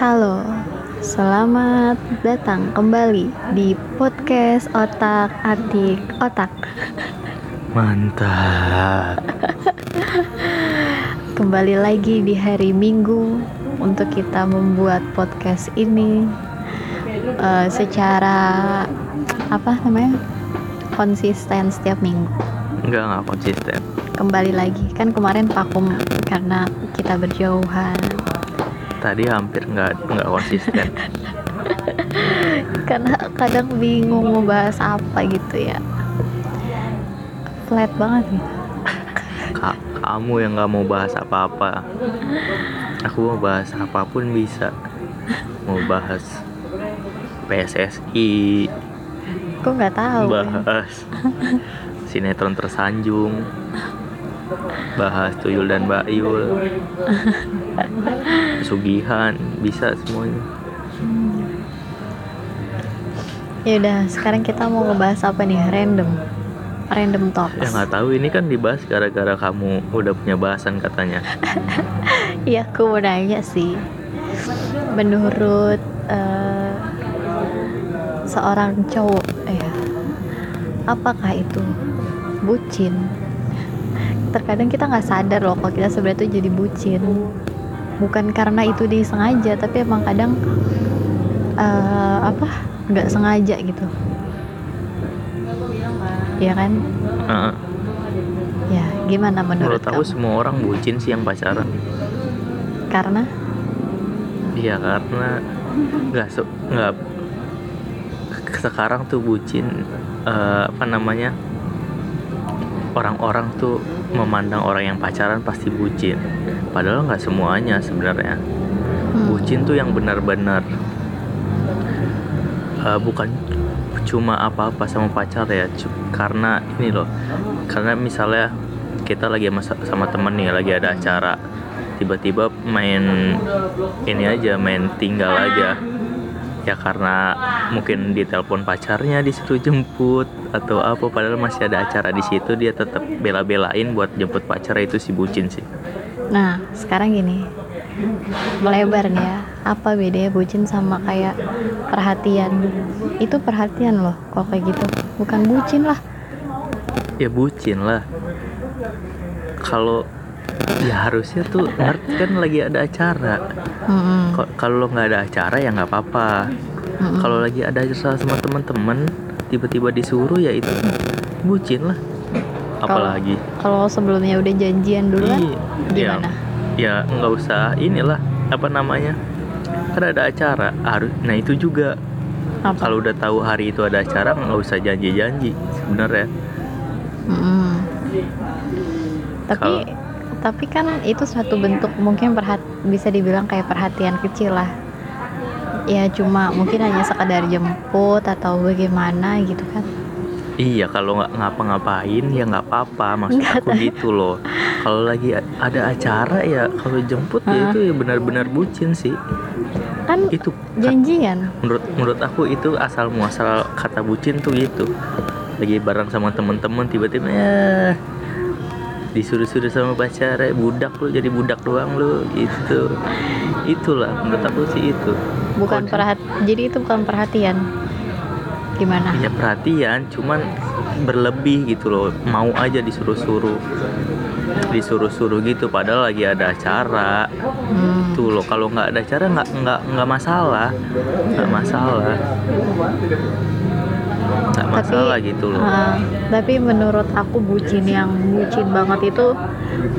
Halo, selamat datang kembali di podcast Otak Atik Otak. Mantap. Kembali lagi di hari Minggu untuk kita membuat podcast ini eh, secara apa namanya konsisten setiap minggu. Enggak enggak konsisten. Kembali lagi kan kemarin vakum karena kita berjauhan. Tadi hampir enggak enggak konsisten. karena kadang bingung mau bahas apa gitu ya flat banget gitu Ka kamu yang nggak mau bahas apa-apa. Aku mau bahas apa pun bisa. Mau bahas PSSI, kok nggak tahu ya? bahas sinetron tersanjung, bahas Tuyul dan Bayul, Sugihan, bisa semuanya. ya udah sekarang kita mau ngebahas apa nih? Random. Random talks. Ya nggak tahu ini kan dibahas gara-gara kamu udah punya bahasan katanya. iya aku mau nanya sih. Menurut eh, seorang cowok ya apakah itu bucin terkadang kita nggak sadar loh kalau kita sebenarnya tuh jadi bucin. Bukan karena itu disengaja tapi emang kadang eh, apa nggak sengaja gitu. Ya kan? Heeh. ya gimana menurut, Menurut aku kamu? semua orang bucin sih yang pacaran. karena? Iya karena nggak nggak sekarang tuh bucin eh, apa namanya orang-orang tuh memandang orang yang pacaran pasti bucin. Padahal nggak semuanya sebenarnya. Hmm. Bucin tuh yang benar-benar eh, bukan cuma apa-apa sama pacar ya, karena ini loh. Karena misalnya kita lagi sama, sama temen nih, lagi ada acara, tiba-tiba main ini aja, main tinggal aja. Ya karena mungkin ditelepon pacarnya disuruh jemput atau apa, padahal masih ada acara di situ dia tetap bela-belain buat jemput pacar itu si bucin sih. Nah, sekarang gini. Melebar nih ya. Apa bedanya bucin sama kayak perhatian? Itu perhatian loh, kok kayak gitu. Bukan bucin lah. ya bucin lah kalau ya harusnya tuh ngerti kan lagi ada acara. Mm-mm. Ko- kalau nggak ada acara ya nggak apa-apa. Kalau lagi ada acara sama teman-teman tiba-tiba disuruh ya itu bucin lah. Apalagi. Kalau sebelumnya udah janjian duluan, Iya, gimana? ya nggak usah inilah apa namanya kan ada acara harus nah itu juga. Kalau udah tahu hari itu ada acara nggak usah janji-janji sebenarnya. Mm-mm. Tapi Kalau- tapi kan itu suatu bentuk mungkin perhat bisa dibilang kayak perhatian kecil lah. Ya cuma mungkin hanya sekadar jemput atau bagaimana gitu kan. Iya kalau nggak ngapa-ngapain ya nggak apa-apa maksud Nggak aku gitu loh. Kalau lagi ada acara ya kalau jemput ya itu ya benar-benar bucin sih. Kan Itu janjian. menurut menurut aku itu asal muasal kata bucin tuh gitu. Lagi bareng sama temen-temen tiba-tiba ya disuruh-suruh sama pacar eh, budak lu jadi budak doang lu gitu. Itulah menurut aku sih itu. bukan Kode. perhat jadi itu bukan perhatian gimana punya perhatian cuman berlebih gitu loh mau aja disuruh-suruh disuruh-suruh gitu padahal lagi ada acara Hmm. tuh loh kalau nggak ada acara nggak nggak nggak masalah nggak masalah nggak masalah gitu loh. ah, tapi menurut aku bucin yang bucin banget itu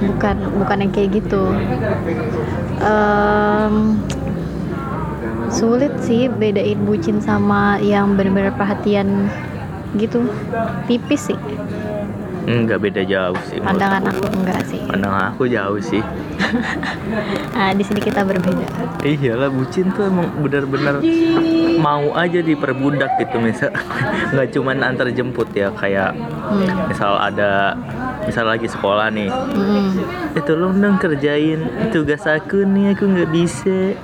bukan bukan yang kayak gitu. Em, sulit sih bedain bucin sama yang benar-benar perhatian gitu. Tipis sih nggak beda jauh sih pandangan aku. aku enggak sih. Pandangan aku jauh sih. Nah di sini kita berbeda. Iyalah bucin tuh emang benar-benar mau aja diperbudak gitu misal. Nggak cuman antar jemput ya kayak Hmm. misal ada misal lagi sekolah nih. Mm. eh tolong dong kerjain tugas aku nih aku nggak bisa.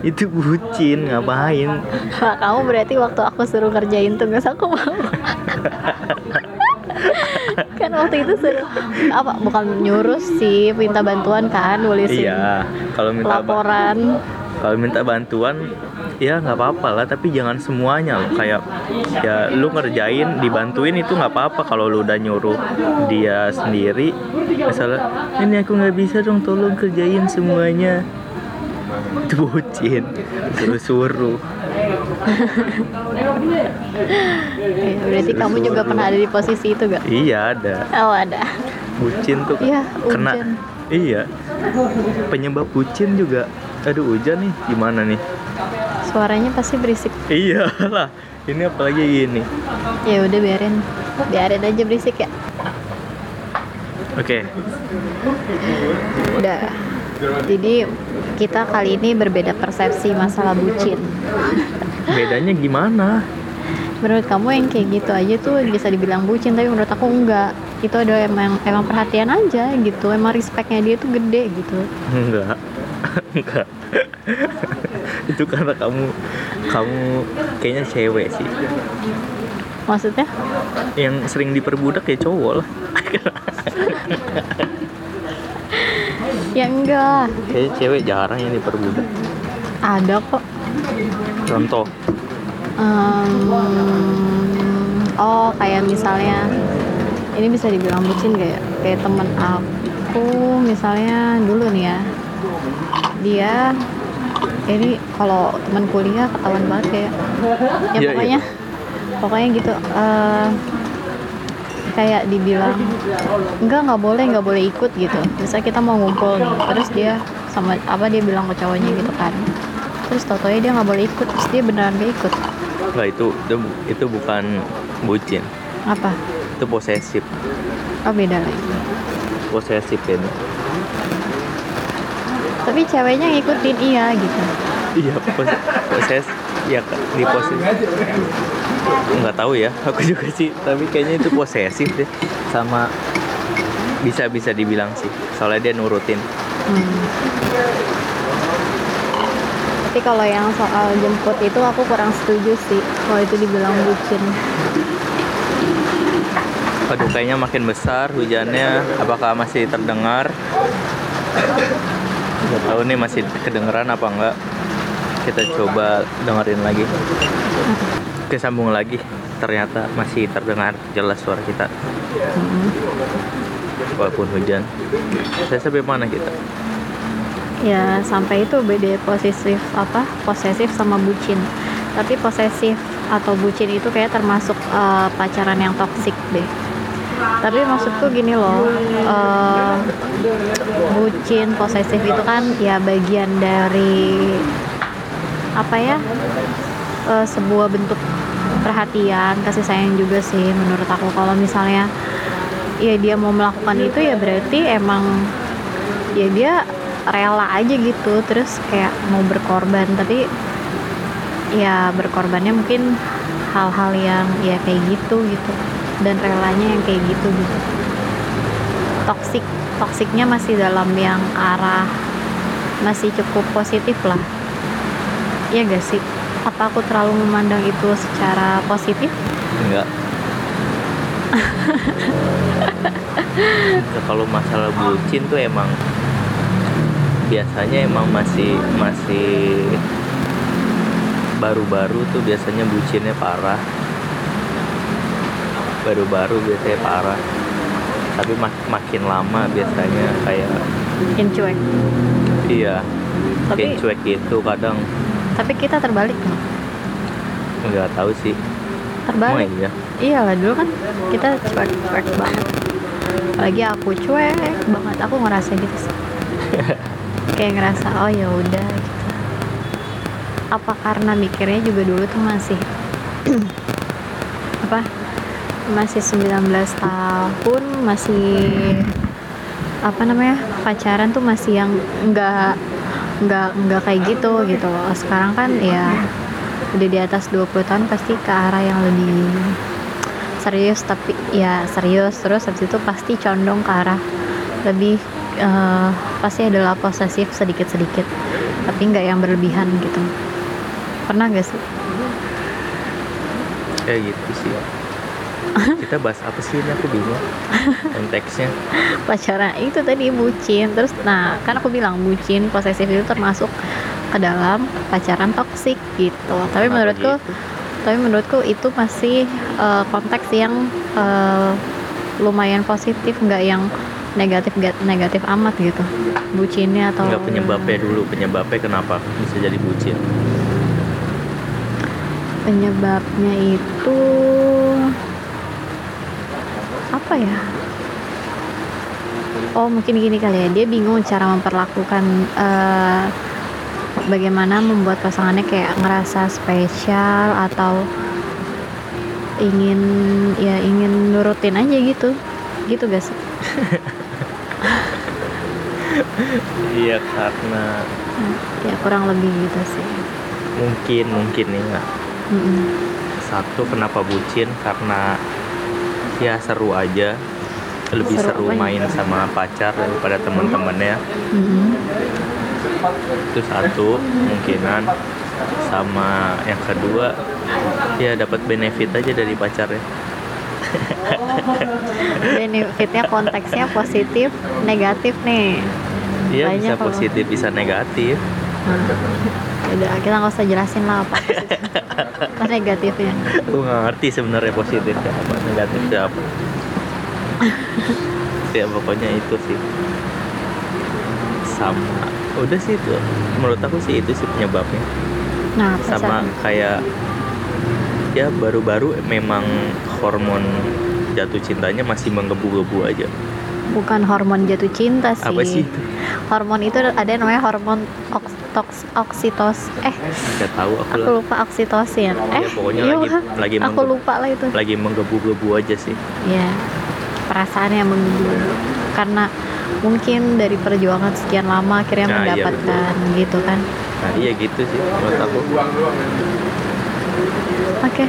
Itu bucin ngapain? Kamu berarti waktu aku suruh kerjain tugas aku mau kan waktu itu suruh apa bukan nyuruh sih minta bantuan kan nulisin iya kalau minta laporan. kalau minta bantuan ya nggak apa-apa lah tapi jangan semuanya loh. Kayak ya lu ngerjain dibantuin itu nggak apa-apa kalau lu udah nyuruh dia sendiri. Misalnya ini aku nggak bisa dong tolong kerjain semuanya. Itu bucin suruh-suruh Ya, berarti kamu juga pernah ada di posisi itu gak? iya ada Oh ada. bucin tuh Iya, kena hujan. iya penyebab bucin juga aduh hujan nih gimana nih Suaranya pasti berisik. iya lah ini apalagi gini Ya udah biarin, biarin aja berisik ya. oke Udah. Jadi kita kali ini berbeda persepsi masalah bucin. bedanya gimana Menurut kamu yang kayak gitu aja tuh bisa dibilang bucin, tapi menurut aku enggak. Itu ada emang emang perhatian aja gitu. Emang respectnya dia tuh gede gitu. enggak enggak itu karena kamu kamu kayaknya cewek sih Maksudnya? yang sering diperbudak ya cowok lah Ya enggak. kayaknya cewek jarang yang diperbudak Ada kok. contoh Em, oh kayak misalnya ini bisa dibilang bucin gak ya kayak temen aku misalnya dulu nih ya. Dia ini kalau teman kuliah ketahuan banget kayak ya Iya, iya. pokoknya pokoknya gitu eh, kayak dibilang enggak nggak boleh nggak boleh ikut gitu. Misalnya kita mau ngumpul nih, terus dia sama apa dia bilang ke cowoknya gitu kan. Terus tau dia nggak boleh ikut terus dia beneran gak ikut Enggak itu itu itu bukan bucin. Apa? Itu posesif. Oh beda lagi. Posesif ini. Tapi ceweknya ngikutin iya gitu. Iya pos- poses ya di posesif. Nggak tahu ya aku juga sih. Tapi kayaknya itu posesif deh. Sama bisa bisa dibilang sih. Soalnya dia nurutin. Hmm. Tapi kalau yang soal jemput itu aku kurang setuju sih kalau itu dibilang bucin. Aduh kayaknya makin besar hujannya. Apakah masih terdengar? Nggak tahu nih masih kedengeran apa enggak. Kita coba dengerin lagi. Oke sambung lagi ternyata masih terdengar jelas suara kita. Hmm. walaupun hujan. Saya sampai mana kita Ya sampai itu beda posesif apa posesif sama bucin. Tapi posesif atau bucin itu kayak termasuk eh, pacaran yang toksik deh. Tapi maksudku gini loh, eh, bucin posesif itu kan ya bagian dari apa ya eh, sebuah bentuk perhatian kasih sayang juga sih menurut aku kalau misalnya ya dia mau melakukan itu ya berarti emang ya dia rela aja gitu terus kayak mau berkorban. Tapi ya berkorbannya mungkin hal-hal yang ya kayak gitu gitu. Dan relanya yang kayak gitu gitu. Toksik toksiknya masih dalam yang arah masih cukup positif lah. Iya gak sih? Apa aku terlalu memandang itu secara positif? Enggak Ya, kalau masalah bucin tuh emang biasanya emang masih masih baru-baru tuh biasanya bucinnya parah. Baru-baru biasanya parah. Tapi mak- makin lama biasanya kayak yang cuek. Iya. Tapi- makin cuek gitu kadang. Tapi kita terbalik nggak tahu sih. Terbalik? Iya? Lah dulu kan kita cuek cuek banget. Apalagi aku cuek banget. Aku ngerasa gitu sih kayak ngerasa oh ya udah gitu. Apa karena mikirnya juga dulu tuh masih apa masih 19 tahun masih apa namanya pacaran tuh masih yang enggak enggak enggak kayak gitu gitu sekarang kan ya udah di atas 20 tahun pasti ke arah yang lebih serius tapi ya serius. Terus habis itu pasti condong ke arah lebih eh, pasti adalah posesif sedikit-sedikit. Tapi nggak yang berlebihan gitu. Pernah gak sih? Kayak gitu sih. Kita bahas apa sih ini? Aku bingung. Konteksnya. Pacaran. Itu tadi bucin. Terus nah kan aku bilang bucin posesif itu termasuk ke dalam pacaran toksik gitu. Tapi Kenapa menurutku gitu? tapi menurutku itu masih eh, konteks yang eh, lumayan positif. Nggak yang negatif negatif amat gitu. Bucinnya atau nggak penyebabnya dulu. Penyebabnya kenapa bisa jadi bucin? Penyebabnya itu apa ya? Oh mungkin gini kali ya. Dia bingung cara memperlakukan eh, bagaimana membuat pasangannya kayak ngerasa spesial atau ingin ya ingin nurutin aja gitu. Gitu sih iya karena ya kurang lebih gitu sih. Mungkin mungkin nih nggak Mm-mm. satu kenapa bucin? Karena ya seru aja. Lebih Seru seru, apanya? main sama pacar daripada teman-temannya Mm-mm. itu satu kemungkinan. Sama yang kedua ya dapat benefit aja dari pacarnya benefitnya konteksnya positif negatif nih. Iya Banyak bisa kalau- positif bisa negatif. Nah, udah kita nggak usah jelasin lah apa positif. Apa negatifnya. Aku nggak ngerti sebenarnya positifnya apa negatifnya apa. Ya pokoknya itu sih. Sama udah sih itu. Menurut aku sih itu sih penyebabnya. Nah sama kayak ya baru-baru memang hormon jatuh cintanya masih menggebu-gebu aja. Bukan hormon jatuh cinta sih. Apa sih hormon itu ada yang namanya hormon oks, toks, oksitos. Eh nggak tahu aku, aku lupa oksitosin eh ya pokoknya iya, lagi lagi aku menggebu, lupa lah itu. lagi menggebu-gebu aja sih. Ya perasaan yang menggebu. Karena mungkin dari perjuangan sekian lama akhirnya Nah, iya, mendapatkan gitu kan. Nah iya gitu sih menurut aku Oke,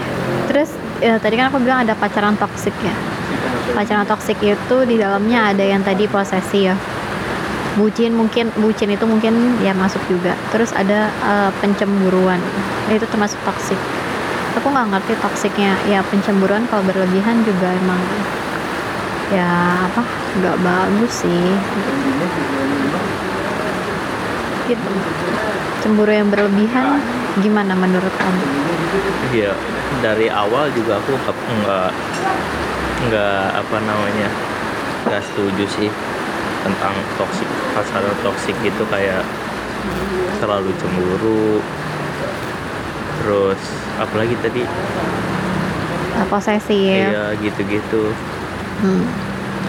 terus ya, tadi kan aku bilang ada pacaran toksik ya. Pacaran toksik itu di dalamnya ada yang tadi posesi ya. Bucin mungkin bucin itu mungkin ya masuk juga. Terus ada eh, pencemburuan. Itu termasuk toksik. Aku nggak ngerti toksiknya. Ya pencemburuan kalau berlebihan juga emang ya apa nggak bagus sih. Gitu. Cemburu yang berlebihan gimana menurut kamu? Iya, dari awal juga aku nggak nggak apa namanya nggak setuju sih tentang toksik pasaran toksik gitu kayak terlalu cemburu terus apalagi tadi posesif. iya gitu-gitu Hmm.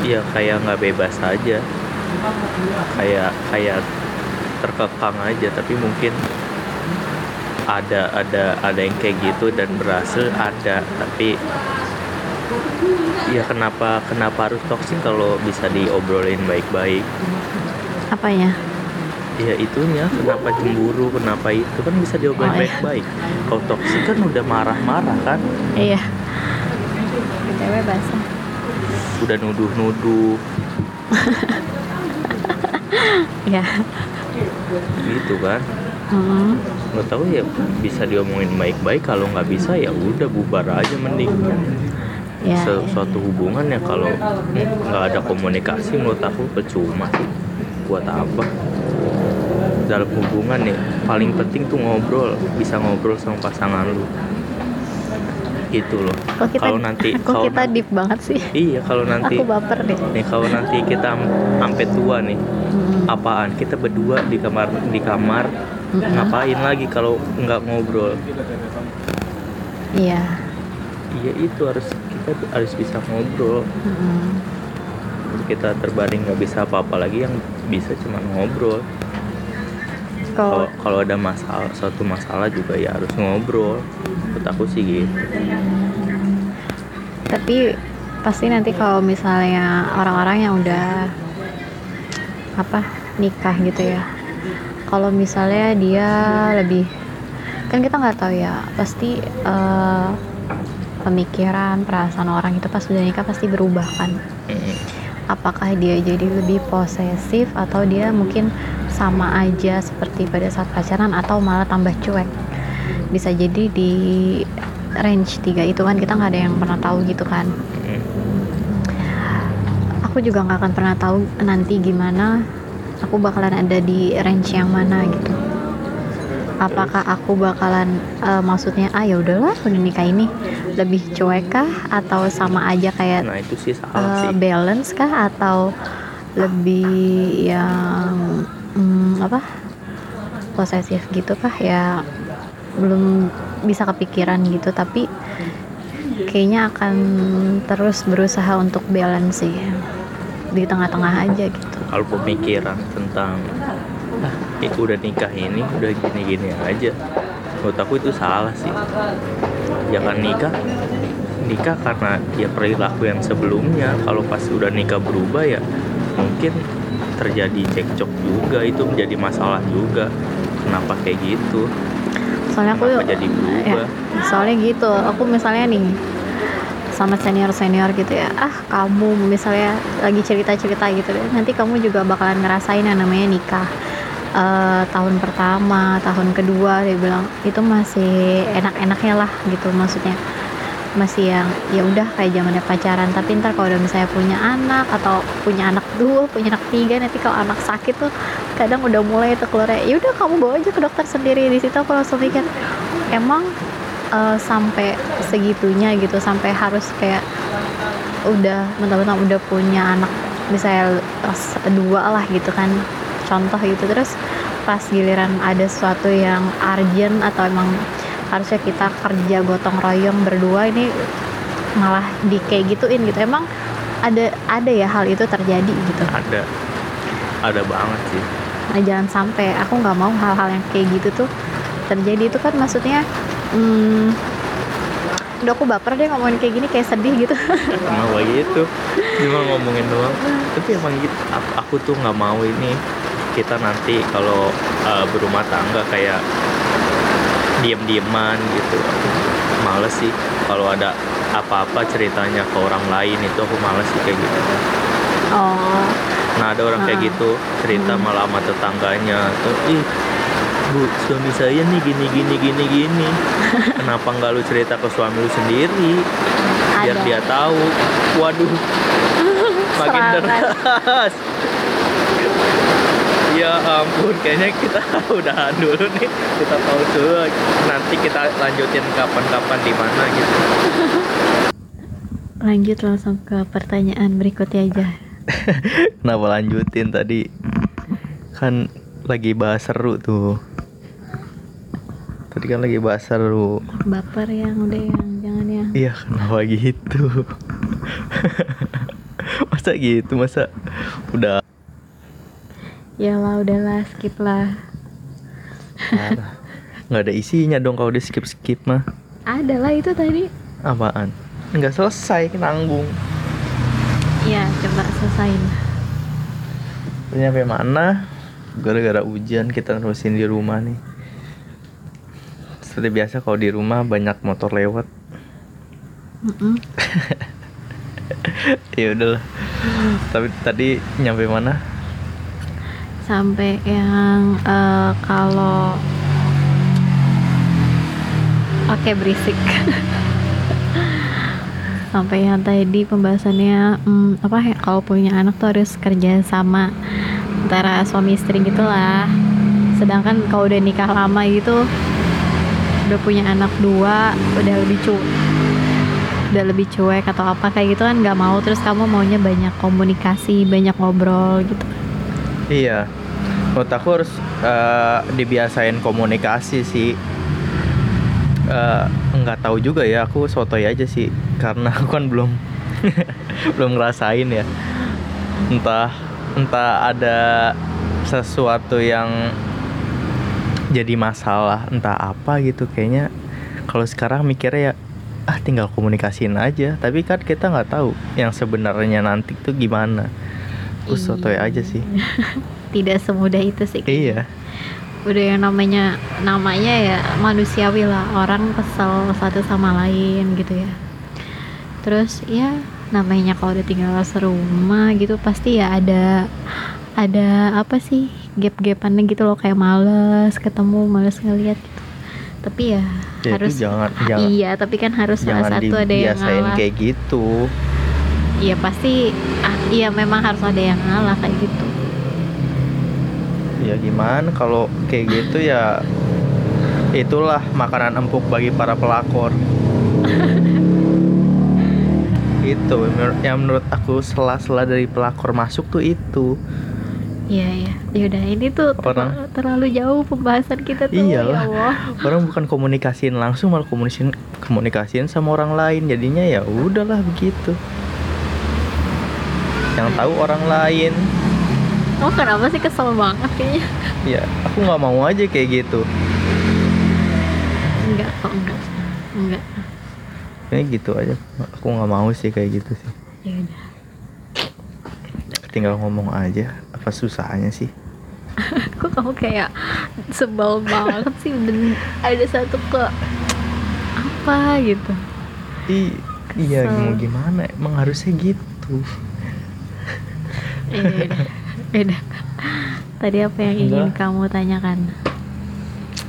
iya kayak nggak bebas aja kayak kayak terkekang aja tapi mungkin ada ada ada yang kayak gitu dan berhasil ada tapi ya kenapa kenapa harus toksik kalau bisa diobrolin baik-baik Apanya? ya itunya kenapa cemburu kenapa itu kan bisa diobrolin Oh, iya. baik-baik kalau toksik kan udah marah-marah kan Iya. BTW basah. udah nuduh-nuduh Iya. gitu kan Hmm. nggak tahu ya bisa diomongin baik-baik kalau nggak bisa ya udah bubar aja mending Ya. Se- suatu hubungan ya kalau nggak ada komunikasi menurut aku percuma buat apa dalam hubungan ya paling penting tuh ngobrol bisa ngobrol sama pasangan lu gitu loh kalau nanti kalau kita deep banget sih? iya kalau nanti Aku baper deh. nih kalau nanti kita sampai tua nih Hmm. apaan kita berdua di kamar di kamar Ngapain lagi kalau nggak ngobrol? Iya. iya itu harus kita harus bisa ngobrol. Hmm. kita terbaring nggak bisa apa-apa lagi yang bisa cuma ngobrol. Kalau kalau kalau ada masalah suatu masalah juga ya harus ngobrol. Menurut aku sih gitu. Tapi pasti nanti kalau misalnya orang-orang yang udah apa nikah gitu ya kalau misalnya dia lebih kan kita nggak tahu ya pasti eh, pemikiran perasaan orang itu pas udah nikah pasti berubah kan. Apakah dia jadi lebih posesif atau dia mungkin sama aja seperti pada saat pacaran atau malah tambah cuek? Bisa jadi di range 3 itu kan kita nggak ada yang pernah tahu gitu kan. Aku juga nggak akan pernah tahu nanti gimana aku bakalan ada di range yang mana gitu. Apakah aku bakalan eh, maksudnya ah ya udahlah udah nikah ini lebih cuek kah atau sama aja kayak nah itu sih salah eh, sih. balance kah atau lebih yang hmm, apa posesif gitu kah? Ya belum bisa kepikiran gitu tapi kayaknya akan terus berusaha untuk balance sih di tengah-tengah aja gitu. Kalau pemikiran tentang ah itu udah nikah ini udah gini-gini aja menurut aku itu salah sih. Jangan nikah nikah karena ya perilaku yang sebelumnya. Kalau pas udah nikah berubah ya mungkin terjadi cekcok juga itu menjadi masalah juga. Kenapa kayak gitu? Soalnya aku kenapa jadi ya, berubah soalnya gitu. Aku misalnya nih sama senior senior gitu ya ah kamu misalnya lagi cerita cerita gitu deh nanti kamu juga bakalan ngerasain yang namanya nikah. Eh, tahun pertama tahun kedua dia bilang itu masih enak-enaknya lah gitu maksudnya. Masih yang ya udah kayak zamannya pacaran tapi ntar kalau udah misalnya punya anak atau punya anak dua punya anak tiga nanti kalau anak sakit tuh kadang udah mulai itu keluar ya udah kamu bawa aja ke dokter sendiri. Di situ aku langsung mikir emang eh, sampai segitunya gitu sampai harus kayak udah mentang-mentang udah punya anak misalnya dua lah gitu kan contoh gitu. Terus pas giliran ada sesuatu yang urgent atau emang harusnya kita kerja gotong royong berdua ini malah di kayak gituin gitu. Emang ada ada ya hal itu terjadi gitu. Ada. Ada banget sih. Nah, jangan sampai aku nggak mau hal-hal yang kayak gitu tuh terjadi. Itu kan maksudnya hmm, udah aku baper deh ngomongin kayak gini kayak sedih gitu. Kenapa gitu? Cuma ngomongin doang. Tapi emang gitu aku, aku tuh nggak mau ini kita nanti kalau uh, berumah tangga kayak diem-dieman gitu. Aku males sih kalau ada apa-apa ceritanya ke orang lain itu aku males sih kayak gitu. Oh. Nah ada orang kayak Ah. gitu cerita malah sama tetangganya tuh ih bu suami saya nih gini gini gini gini. Kenapa nggak lu cerita ke suami lu sendiri? Biar ada. dia tahu. Waduh. Makin deras. Ya ampun kayaknya kita udahan dulu nih. Kita tahu dulu. Nanti kita lanjutin kapan-kapan di mana gitu. Lanjut langsung ke pertanyaan berikutnya aja. Kenapa lanjutin tadi? Kan lagi bahas seru tuh tadi kan lagi bahas seru. Baper yang udah yang jangan yang iya kenapa gitu? Masa gitu masa udah. Ya lah udahlah skip lah. Nggak ada isinya dong kalau di skip skip mah. Ada lah itu tadi. Apaan? Nggak selesai nanggung. Ya coba selesain. Nyampe mana? Gara-gara hujan kita nerusin di rumah nih seperti biasa kalau di rumah banyak motor lewat. Mm-mm. ya udahlah. Tapi tadi nyampe mana? Sampai yang eh, kalau oke berisik. Sampai yang tadi pembahasannya hmm, apa ya kalau punya anak tuh harus kerja sama antara suami istri gitulah. Sedangkan kalau udah nikah lama gitu udah punya anak dua udah lebih cu udah lebih cuek atau apa kayak gitu kan nggak mau. Terus kamu maunya banyak komunikasi banyak ngobrol gitu. Iya. Menurut aku harus eh, dibiasain komunikasi sih. Eh, nggak tahu juga ya aku sotoy aja sih. Karena aku kan belum belum ngerasain ya. Entah entah ada sesuatu yang jadi masalah entah apa gitu. Kayaknya kalau sekarang mikirnya ya ah tinggal komunikasiin aja. Tapi kan kita nggak tahu yang sebenarnya nanti tuh gimana. Aku sotoy aja sih. Tidak semudah itu sih iya. Udah yang namanya namanya ya manusiawi lah. Orang kesel satu sama lain gitu ya. Terus ya namanya kalau udah tinggal serumah gitu pasti ya ada ada apa sih gap-gapannya gitu loh kayak males ketemu males ngeliat gitu. Tapi ya, Ya, itu harus jangan jangan iya tapi kan harus salah satu ada yang ngalah. kayak gitu. Iya pasti ah, iya memang harus ada yang ngalah kayak gitu. Ya gimana kalau kayak gitu ya itulah makanan empuk bagi para pelakor. Itu yang menurut aku sela-sela dari pelakor masuk tuh itu Iya iya. Yaudah ini tuh Orang- terlalu jauh pembahasan kita tuh. Iyalah. Ya Allah. orang bukan komunikasiin langsung malah komunikasiin komunikasiin sama orang lain jadinya ya udahlah begitu yang tahu orang lain Oh kenapa sih kesel banget kayaknya? ya aku nggak mau aja kayak gitu Enggak kok enggak. Enggak. kayak gitu aja aku nggak mau sih kayak gitu sih Ya udah. tinggal ngomong aja apa susahnya sih Kok kamu kayak sebel banget sih dan ada satu ke apa gitu. I, iya Kesel. mau gimana emang harusnya gitu Ya udah. Ya udah. Tadi apa yang ingin Enggak. kamu tanyakan?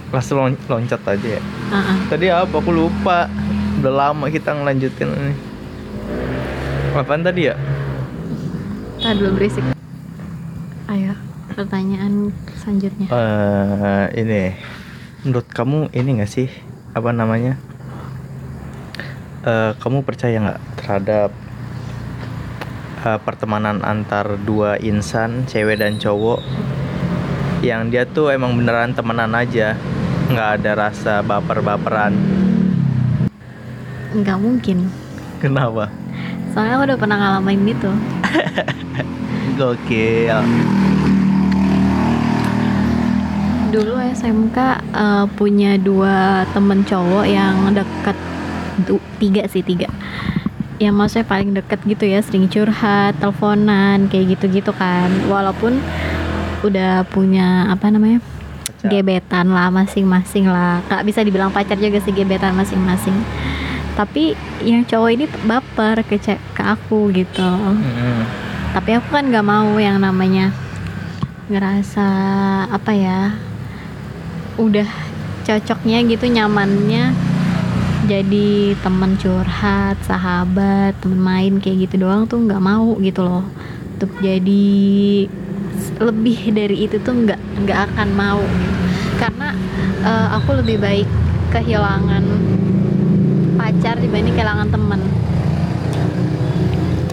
langsung lon- loncat aja ya ah. tadi apa aku lupa udah lama kita ngelanjutin ini apaan tadi ya Tahan dulu berisik. Ayo, pertanyaan selanjutnya. eh ini. Menurut kamu ini gak sih? Apa namanya? Eh kamu percaya nggak terhadap eh, pertemanan antar dua insan cewek dan cowok? Yang dia tuh emang beneran temenan aja. Nggak ada rasa baper-baperan. Nggak mungkin. kenapa? Soalnya aku udah pernah ngalamin itu. gokil. Dulu SMK eh, punya dua temen cowok yang deket Du- tiga sih tiga. Ya maksudnya paling deket gitu ya sering curhat teleponan kayak gitu-gitu kan. Walaupun udah punya apa namanya Pacar. gebetan lah masing-masing lah. Gak bisa dibilang pacar juga sih gebetan masing-masing. Tapi yang cowok ini baper ke ke aku gitu. Mm-mm. Tapi aku kan nggak mau yang namanya ngerasa apa ya udah cocoknya gitu nyamannya jadi teman curhat sahabat teman main kayak gitu doang tuh nggak mau gitu loh untuk jadi lebih dari itu tuh nggak nggak akan mau gitu. karena eh, aku lebih baik kehilangan pacar dibanding kehilangan teman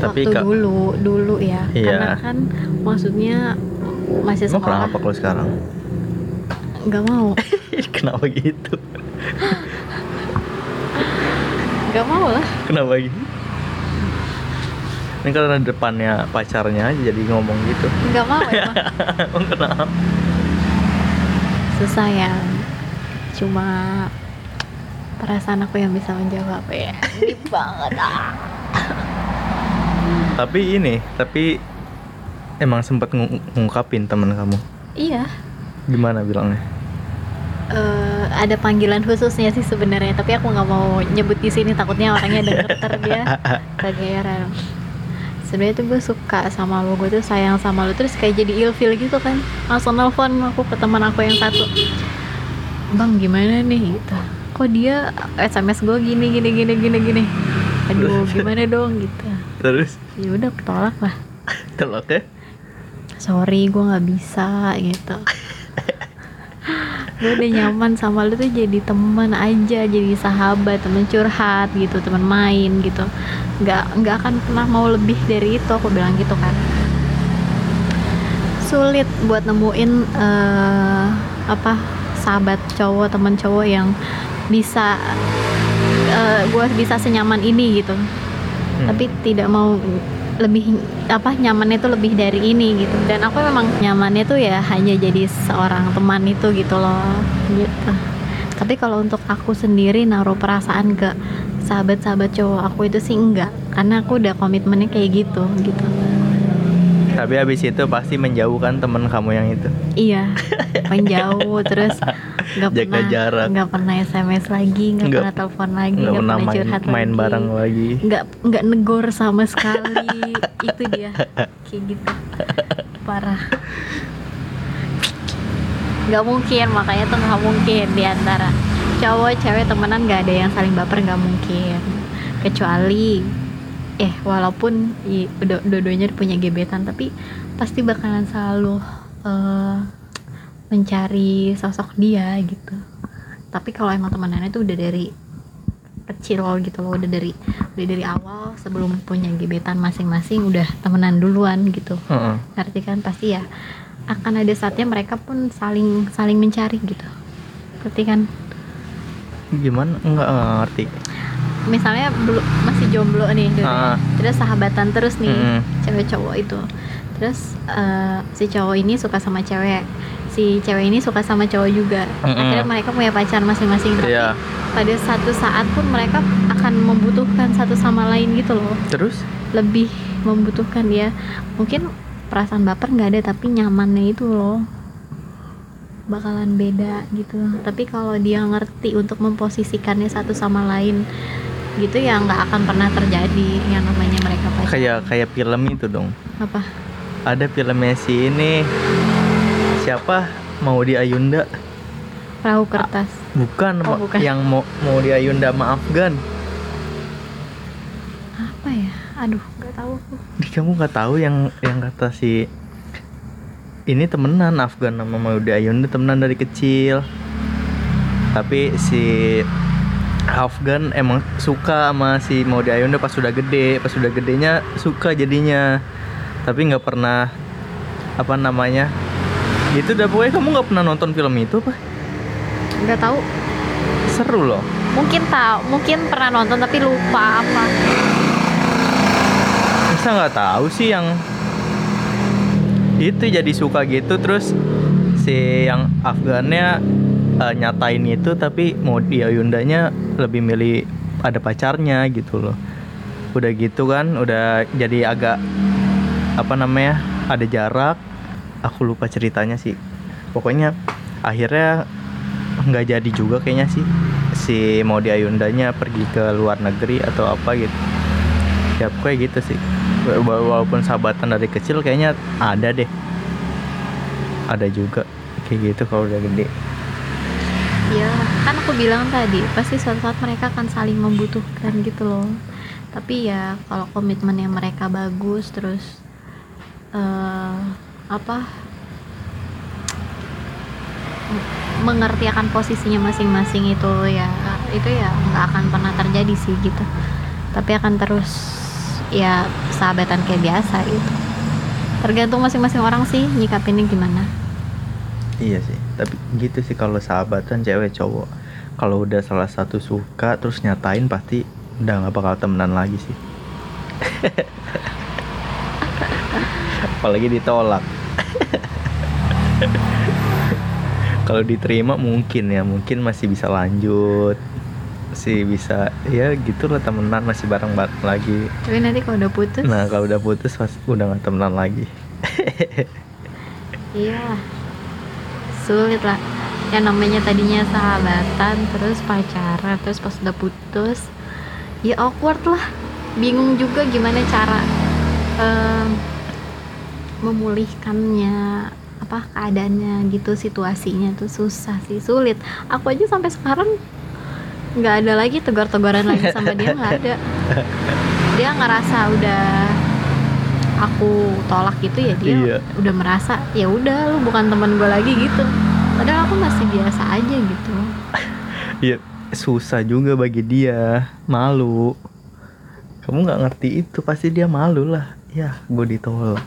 tapi waktu dulu dulu ya. Iya. karena kan maksudnya masih emang sekolah. kenapa kalau sekarang? Nggak mau. Kenapa gitu? Nggak mau lah. Kenapa gitu? Ini karena depannya pacarnya aja jadi ngomong gitu. Nggak mau emang. Emang kenapa? Susah ya. Cuma perasaan aku yang bisa menjawab ya. Deep banget ah. Tapi ini tapi emang sempat ngu- ngungkapin teman kamu. Iya. Gimana bilangnya? Eh, ada panggilan khususnya sih sebenarnya tapi aku nggak mau nyebut di sini takutnya orangnya denger ntar dia. Kegeeran. Sebenarnya tuh gue suka sama lo gue tuh sayang sama lo terus kayak jadi ilfil gitu kan. Langsung nelfon aku ke teman aku yang satu. Bang gimana nih? Gitu. Kok dia sms gue gini gini gini gini gini? Aduh gimana dong? Gitu terus? Ya udah tolak lah. Telok ya? Sorry gue nggak bisa gitu. Gue udah nyaman sama lu tuh jadi teman aja jadi sahabat teman curhat gitu teman main gitu. Nggak nggak akan pernah mau lebih dari itu aku bilang gitu kan. Sulit buat nemuin eh, apa sahabat cowok teman cowok yang bisa gue bisa senyaman ini gitu Hmm. tapi tidak mau lebih apa nyamannya itu lebih dari ini gitu. Dan aku memang nyamannya tuh ya hanya jadi seorang teman itu gitu loh gitu. Tapi kalau untuk aku sendiri naruh perasaan ke sahabat-sahabat cowok aku itu sih enggak. Karena aku udah komitmennya kayak gitu gitu. Tapi habis itu pasti menjauhkan teman kamu yang itu. Iya menjauh terus nggak Jaga pernah jarak. nggak pernah sms lagi nggak pernah telepon lagi nggak pernah main, curhat main lagi. bareng lagi. Nggak nggak negor sama sekali. Itu dia. Kayak gitu. Parah. Nggak mungkin makanya tuh nggak mungkin di antara cowok cewek temenan nggak ada yang saling baper nggak mungkin. Kecuali eh walaupun i- dua-duanya punya gebetan tapi pasti bakalan selalu eh, mencari sosok dia gitu. Tapi kalau emang temenannya tuh udah dari kecil gitu loh udah dari udah dari awal sebelum punya gebetan masing-masing udah temenan duluan gitu. Heeh. ngerti kan? Pasti ya akan ada saatnya mereka pun saling saling mencari gitu. Ngerti kan? Gimana? Enggak enggak ngerti. Misalnya belum masih jomblo nih dulu. Ah. terus sahabatan terus nih Mm-mm. cewek cowok itu. Terus eh, si cowok ini suka sama cewek si cewek ini suka sama cowok juga. Mm-mm. akhirnya mereka punya pacar masing-masing tapi Iya. pada satu saat pun mereka akan membutuhkan satu sama lain gitu loh. Terus? Lebih membutuhkan ya mungkin perasaan baper nggak ada tapi nyamannya itu loh. Bakalan beda gitu. Tapi kalau dia ngerti untuk memposisikannya satu sama lain gitu ya nggak akan pernah terjadi yang namanya mereka pacaran. Kayak kayak film itu dong. Apa? Ada filmnya si ini siapa mau di Ayunda perahu kertas bukan, Oh, bukan. yang mau mau di Ayunda sama Afgan apa ya aduh nggak tahu aku. Di kamu nggak tahu yang yang kata si ini temenan Afgan sama Maudi Ayunda temenan dari kecil. Tapi si Afgan emang suka sama si Maudi Ayunda pas sudah gede, pas sudah gedenya suka jadinya. Tapi nggak pernah apa namanya? Gitu dah pokoknya kamu nggak pernah nonton film itu apa? nggak tahu Seru loh. mungkin tahu mungkin pernah nonton tapi lupa apa Masa nggak tahu sih yang itu jadi suka gitu terus si yang Afgannya eh, nyatain itu tapi mau dia Yundanya lebih milih ada pacarnya gitu loh. Udah gitu kan, udah jadi agak apa namanya ada jarak. Aku lupa ceritanya sih. Pokoknya akhirnya nggak jadi juga kayaknya sih. Si Maudi Ayundanya pergi ke luar negeri atau apa gitu. Ya pokoknya gitu sih. Wa- wa- walaupun sahabatan dari kecil kayaknya ada deh. Ada juga kayak gitu kalau udah gede. Ya kan aku bilang tadi pasti suatu saat mereka akan saling membutuhkan gitu loh. Tapi ya kalau komitmennya mereka bagus terus eh apa mengerti akan posisinya masing-masing itu ya itu ya nggak akan pernah terjadi sih gitu. Tapi akan terus ya sahabatan kayak biasa gitu. Tergantung masing-masing orang sih nyikapinnya gimana. Iya sih tapi gitu sih kalau sahabatan cewek cowok. Kalau udah salah satu suka terus nyatain pasti udah nggak bakal temenan lagi sih. Apalagi ditolak kalau diterima mungkin ya mungkin masih bisa lanjut masih bisa ya gitu lah temenan masih bareng bareng lagi. Tapi nanti kalau udah putus? Nah kalau udah putus pas udah nggak temenan lagi. Iya. Sulit lah. Yang namanya tadinya sahabatan Terus pacaran Terus pas udah putus Ya awkward lah. Bingung juga gimana cara em, Memulihkannya Apa keadaannya gitu Situasinya tuh susah sih Sulit. Aku aja sampai sekarang nggak ada lagi tegur-teguran lagi sama dia nggak ada. Dia ngerasa udah aku tolak gitu ya dia Iya. udah merasa ya udah lu bukan teman gue lagi gitu. Padahal aku masih biasa aja gitu. Ya susah juga bagi dia. Malu. Kamu nggak ngerti itu pasti dia malu lah. Ya gue ditolak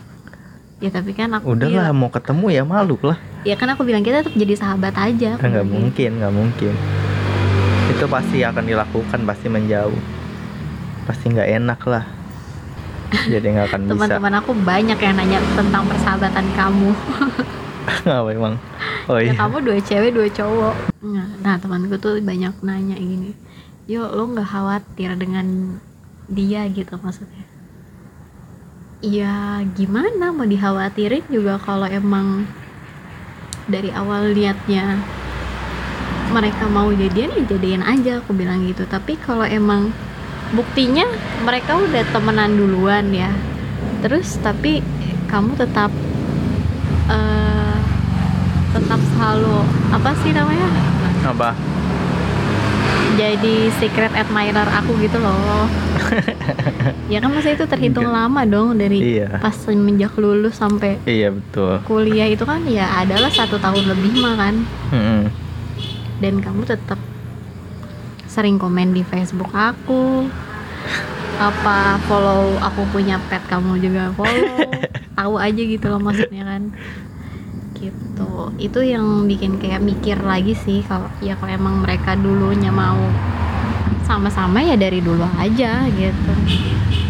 ya tapi kan aku udahlah bilang mau ketemu ya malu lah. Ya kan aku bilang kita tetap jadi sahabat aja aku nggak bilang mungkin nggak mungkin. Itu pasti akan dilakukan pasti menjauh. Pasti nggak enak lah. Jadi nggak akan gitu. bisa. Teman-teman aku banyak yang nanya tentang persahabatan kamu. Apa emang oh ya iya. kamu dua cewek dua cowok. Nah, nah temanku tuh banyak nanya gini yo lo nggak khawatir dengan dia gitu maksudnya ya gimana mau dikhawatirin juga kalau emang dari awal liatnya mereka mau jadian ya jadian aja aku bilang gitu. Tapi kalau emang buktinya mereka udah temenan duluan ya. Terus tapi kamu tetap eh tetap selalu apa sih namanya? Apa jadi secret admirer aku gitu loh. Ya kan masa itu terhitung Enggak. lama dong dari iya. pas semenjak lulus sampai iya betul. kuliah itu kan ya adalah satu tahun lebih mah kan. Mm-mm. dan kamu tetap sering komen di Facebook aku. Apa follow aku punya pet kamu juga follow. Tahu aja gitu loh maksudnya kan gitu itu yang bikin kayak mikir lagi sih kalau ya kalau emang mereka dulunya mau sama-sama ya dari dulu aja gitu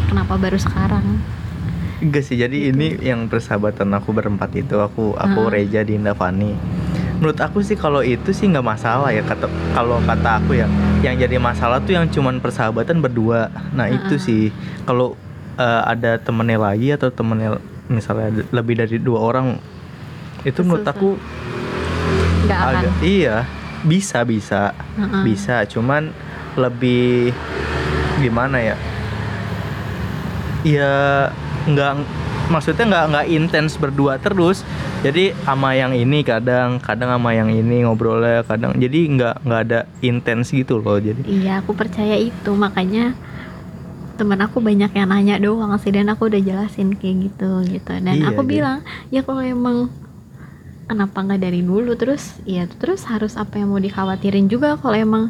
kenapa baru sekarang Enggak sih, jadi Gitu. ini yang persahabatan aku berempat itu aku aku Ah. Reja Dinda Fani. Menurut aku sih kalau itu sih nggak masalah ya kata kalau kata aku ya. Yang jadi masalah tuh yang cuman persahabatan berdua. Nah, itu Ah. sih kalau eh, ada temennya lagi atau temennya misalnya lebih dari dua orang itu menurut aku nggak akan. agak iya bisa bisa Heeh. bisa. Cuman lebih gimana ya? Ya nggak maksudnya nggak nggak intens berdua terus. Jadi sama yang ini kadang kadang sama yang ini ngobrolnya kadang. Jadi nggak nggak ada intens gitu loh jadi. Iya, aku percaya itu. Makanya teman aku banyak yang nanya doang sih dan aku udah jelasin kayak gitu gitu. Dan Iya, aku jadi- bilang, ya kalau emang kenapa nggak dari dulu? Terus ya terus harus apa yang mau dikhawatirin juga kalau emang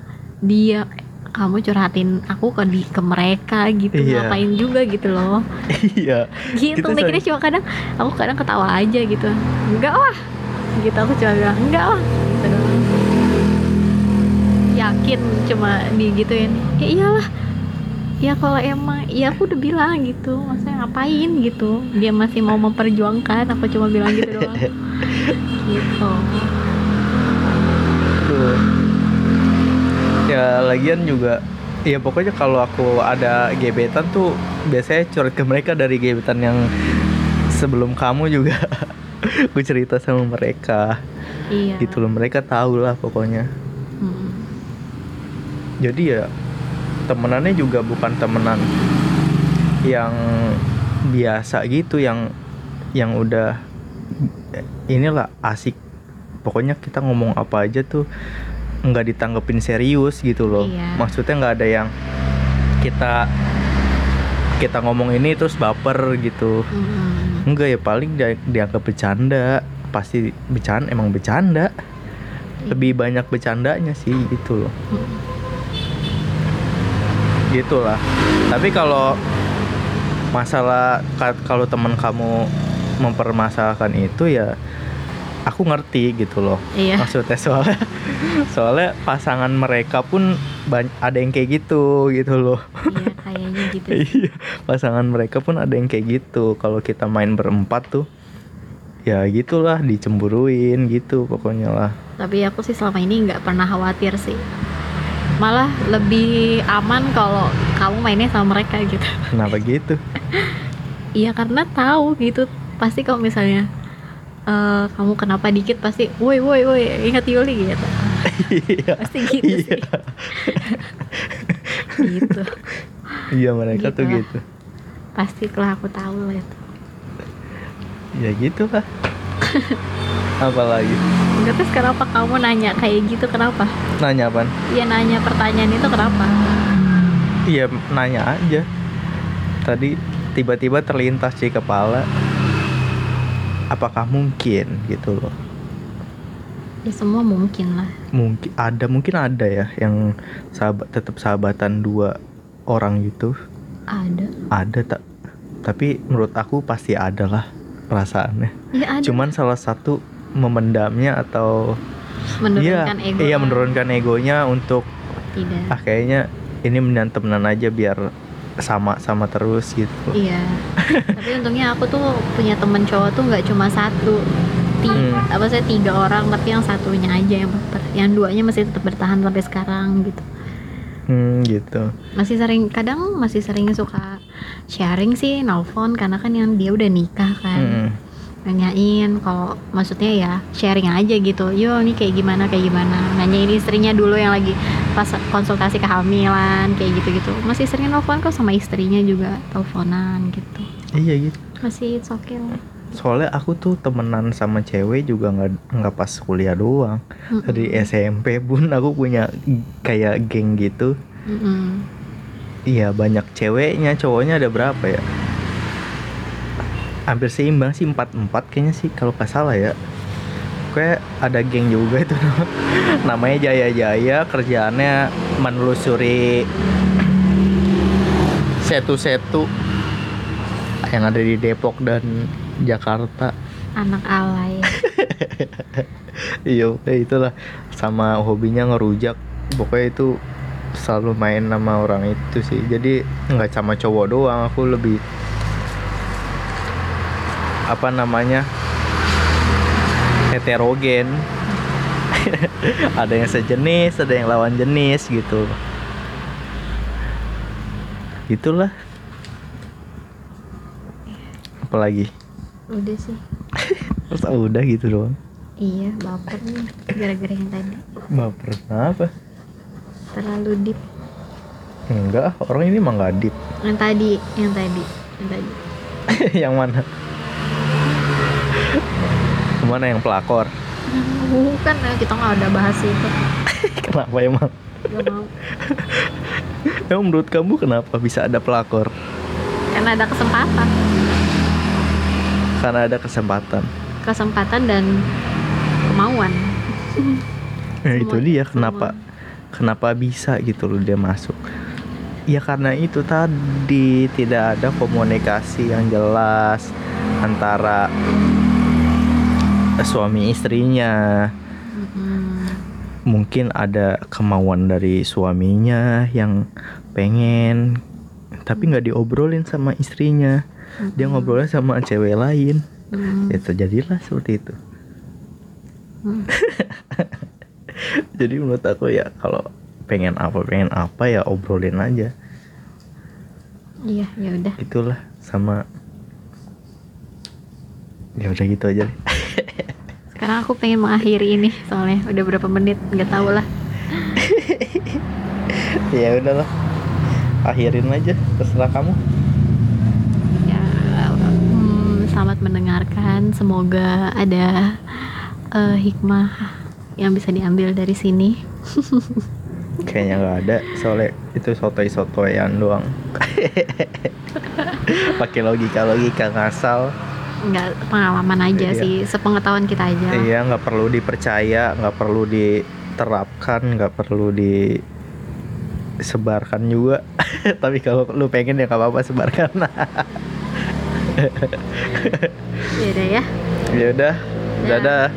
dia kamu curhatin aku ke di ke mereka gitu Iya. ngapain juga gitu loh. Iya. Gitu Gitu, mikirnya cuma kadang aku kadang ketawa aja gitu. Enggak lah. Gitu aku cuma bilang enggak lah. Gitu. Yakin cuma digituin. Ya iyalah ya kalau emang ya aku udah bilang gitu maksudnya ngapain? gitu. Dia masih mau memperjuangkan aku cuma bilang gitu doang. Gitu. Tuh. ya lagian juga ya pokoknya kalau aku ada gebetan tuh biasanya curhat ke mereka dari gebetan yang sebelum kamu juga. Aku cerita sama mereka. Iya. Gitu loh mereka tahu lah pokoknya. Mm. jadi ya temenannya juga bukan temenan yang biasa gitu yang yang udah inilah asik. Pokoknya kita ngomong apa aja tuh nggak ditanggepin serius gitu loh. Iya. maksudnya nggak ada yang kita kita ngomong ini terus baper gitu. Mm. enggak ya paling dia, dianggap bercanda. Pasti bercanda emang bercanda. Lebih banyak bercandanya sih gitu loh gitulah. Tapi kalau masalah ka- kalau teman kamu mempermasalahkan itu ya aku ngerti gitu loh. Iya. Maksudnya soalnya soalnya pasangan mereka pun ada yang kayak gitu gitu loh. Iya kayaknya gitu. Iya pasangan mereka pun ada yang kayak gitu. Kalau kita main berempat tuh ya gitulah dicemburuin gitu pokoknya lah. Tapi aku sih selama ini nggak pernah khawatir sih malah lebih aman kalau kamu mainnya sama mereka gitu. Kenapa gitu? Iya karena tahu gitu. Pasti kalau misalnya eh, kamu kenapa dikit pasti woi woi woi ingat Yuli gitu. Iya. Pasti gitu iya. sih. Gitu. Iya mereka Gitu tuh lah. gitu. Pasti lah aku tahu lah itu. Ya gitu lah apalagi Enggak terus kenapa kamu nanya kayak gitu? Kenapa? Nanya apa Iya nanya pertanyaan itu kenapa? Iya nanya aja. Tadi tiba-tiba terlintas di kepala. Apakah mungkin gitu loh? Ya semua mungkin lah. Mungkin ada mungkin ada ya yang sahabat tetap sahabatan dua orang gitu ada. Ada tak tapi menurut aku pasti ada lah perasaannya. Ya ada. Cuman salah satu memendamnya atau menurunkan iya ego iya menurunkan egonya untuk tidak ah kayaknya ini mendingan temenan aja biar sama sama terus gitu Iya. Tapi untungnya aku tuh punya temen cowok tuh nggak cuma satu. Ti Hmm. apa saya tiga orang tapi yang satunya aja yang baper. Yang duanya masih tetap bertahan sampai sekarang gitu. hmm gitu Masih sering kadang masih sering suka sharing sih nelfon karena kan yang dia udah nikah kan. Mm-mm. Nanyain kalau maksudnya ya sharing aja gitu. Yo ini kayak gimana kayak gimana. Nanyain istrinya dulu yang lagi pas konsultasi kehamilan kayak gitu-gitu. Masih sering nelfon kok sama istrinya juga teleponan gitu. iya gitu Masih it's okay lah. soalnya aku tuh temenan sama cewek juga nggak nggak pas kuliah doang Mm-mm. dari SMP pun aku punya kayak geng gitu Mm-mm. iya banyak ceweknya cowoknya ada berapa ya hampir seimbang sih empat empat kayaknya sih kalau nggak salah ya. Pokoknya ada geng juga itu namanya Jaya Jaya kerjaannya menelusuri setu-setu yang ada di Depok dan Jakarta. Anak alay. Iya itulah. Sama hobinya ngerujak. Pokoknya itu selalu main sama orang itu sih. Jadi nggak sama cowok doang aku lebih apa namanya heterogen. Ada yang sejenis ada yang lawan jenis gitu. Itulah. Apalagi? Udah sih. Terus ah, udah gitu doang? Iya baper nih gara-gara yang tadi. Baper kenapa? Terlalu deep. Enggak orang ini mah nggak deep. Yang tadi yang tadi yang tadi. Yang mana ke mana yang pelakor. Bukan ya kita nggak ada bahas itu. Kenapa emang? Gak mau. Emang menurut kamu kenapa bisa ada pelakor? Karena ada kesempatan. Karena ada kesempatan. Kesempatan dan kemauan. Nah itu Semua- dia semua. kenapa kenapa bisa gitu loh dia masuk. Ya karena itu tadi tidak ada komunikasi yang jelas antara suami istrinya. Mungkin ada kemauan dari suaminya yang pengen tapi nggak diobrolin sama istrinya. Dia ngobrolnya sama cewek lain. Ya terjadilah seperti itu. Mm. jadi menurut aku ya kalau pengen apa pengen apa ya obrolin aja. Iya ya udah. Itulah sama. Ya udah gitu aja sekarang aku pengen mengakhiri ini soalnya udah berapa menit nggak tahu lah. Ya udahlah akhirin aja terserah kamu. Ya hmm, selamat mendengarkan. Semoga ada eh, hikmah yang bisa diambil dari sini. Kayaknya nggak ada soalnya itu sotoy sotoyan doang. Pakai logika logika ngasal nggak pengalaman aja Iya. sih sepengetahuan kita aja. Iya nggak perlu dipercaya nggak perlu diterapkan nggak perlu disebarkan juga. Tapi kalau lu pengen ya nggak apa-apa sebarkan. Ya udah ya. Ya udah dadah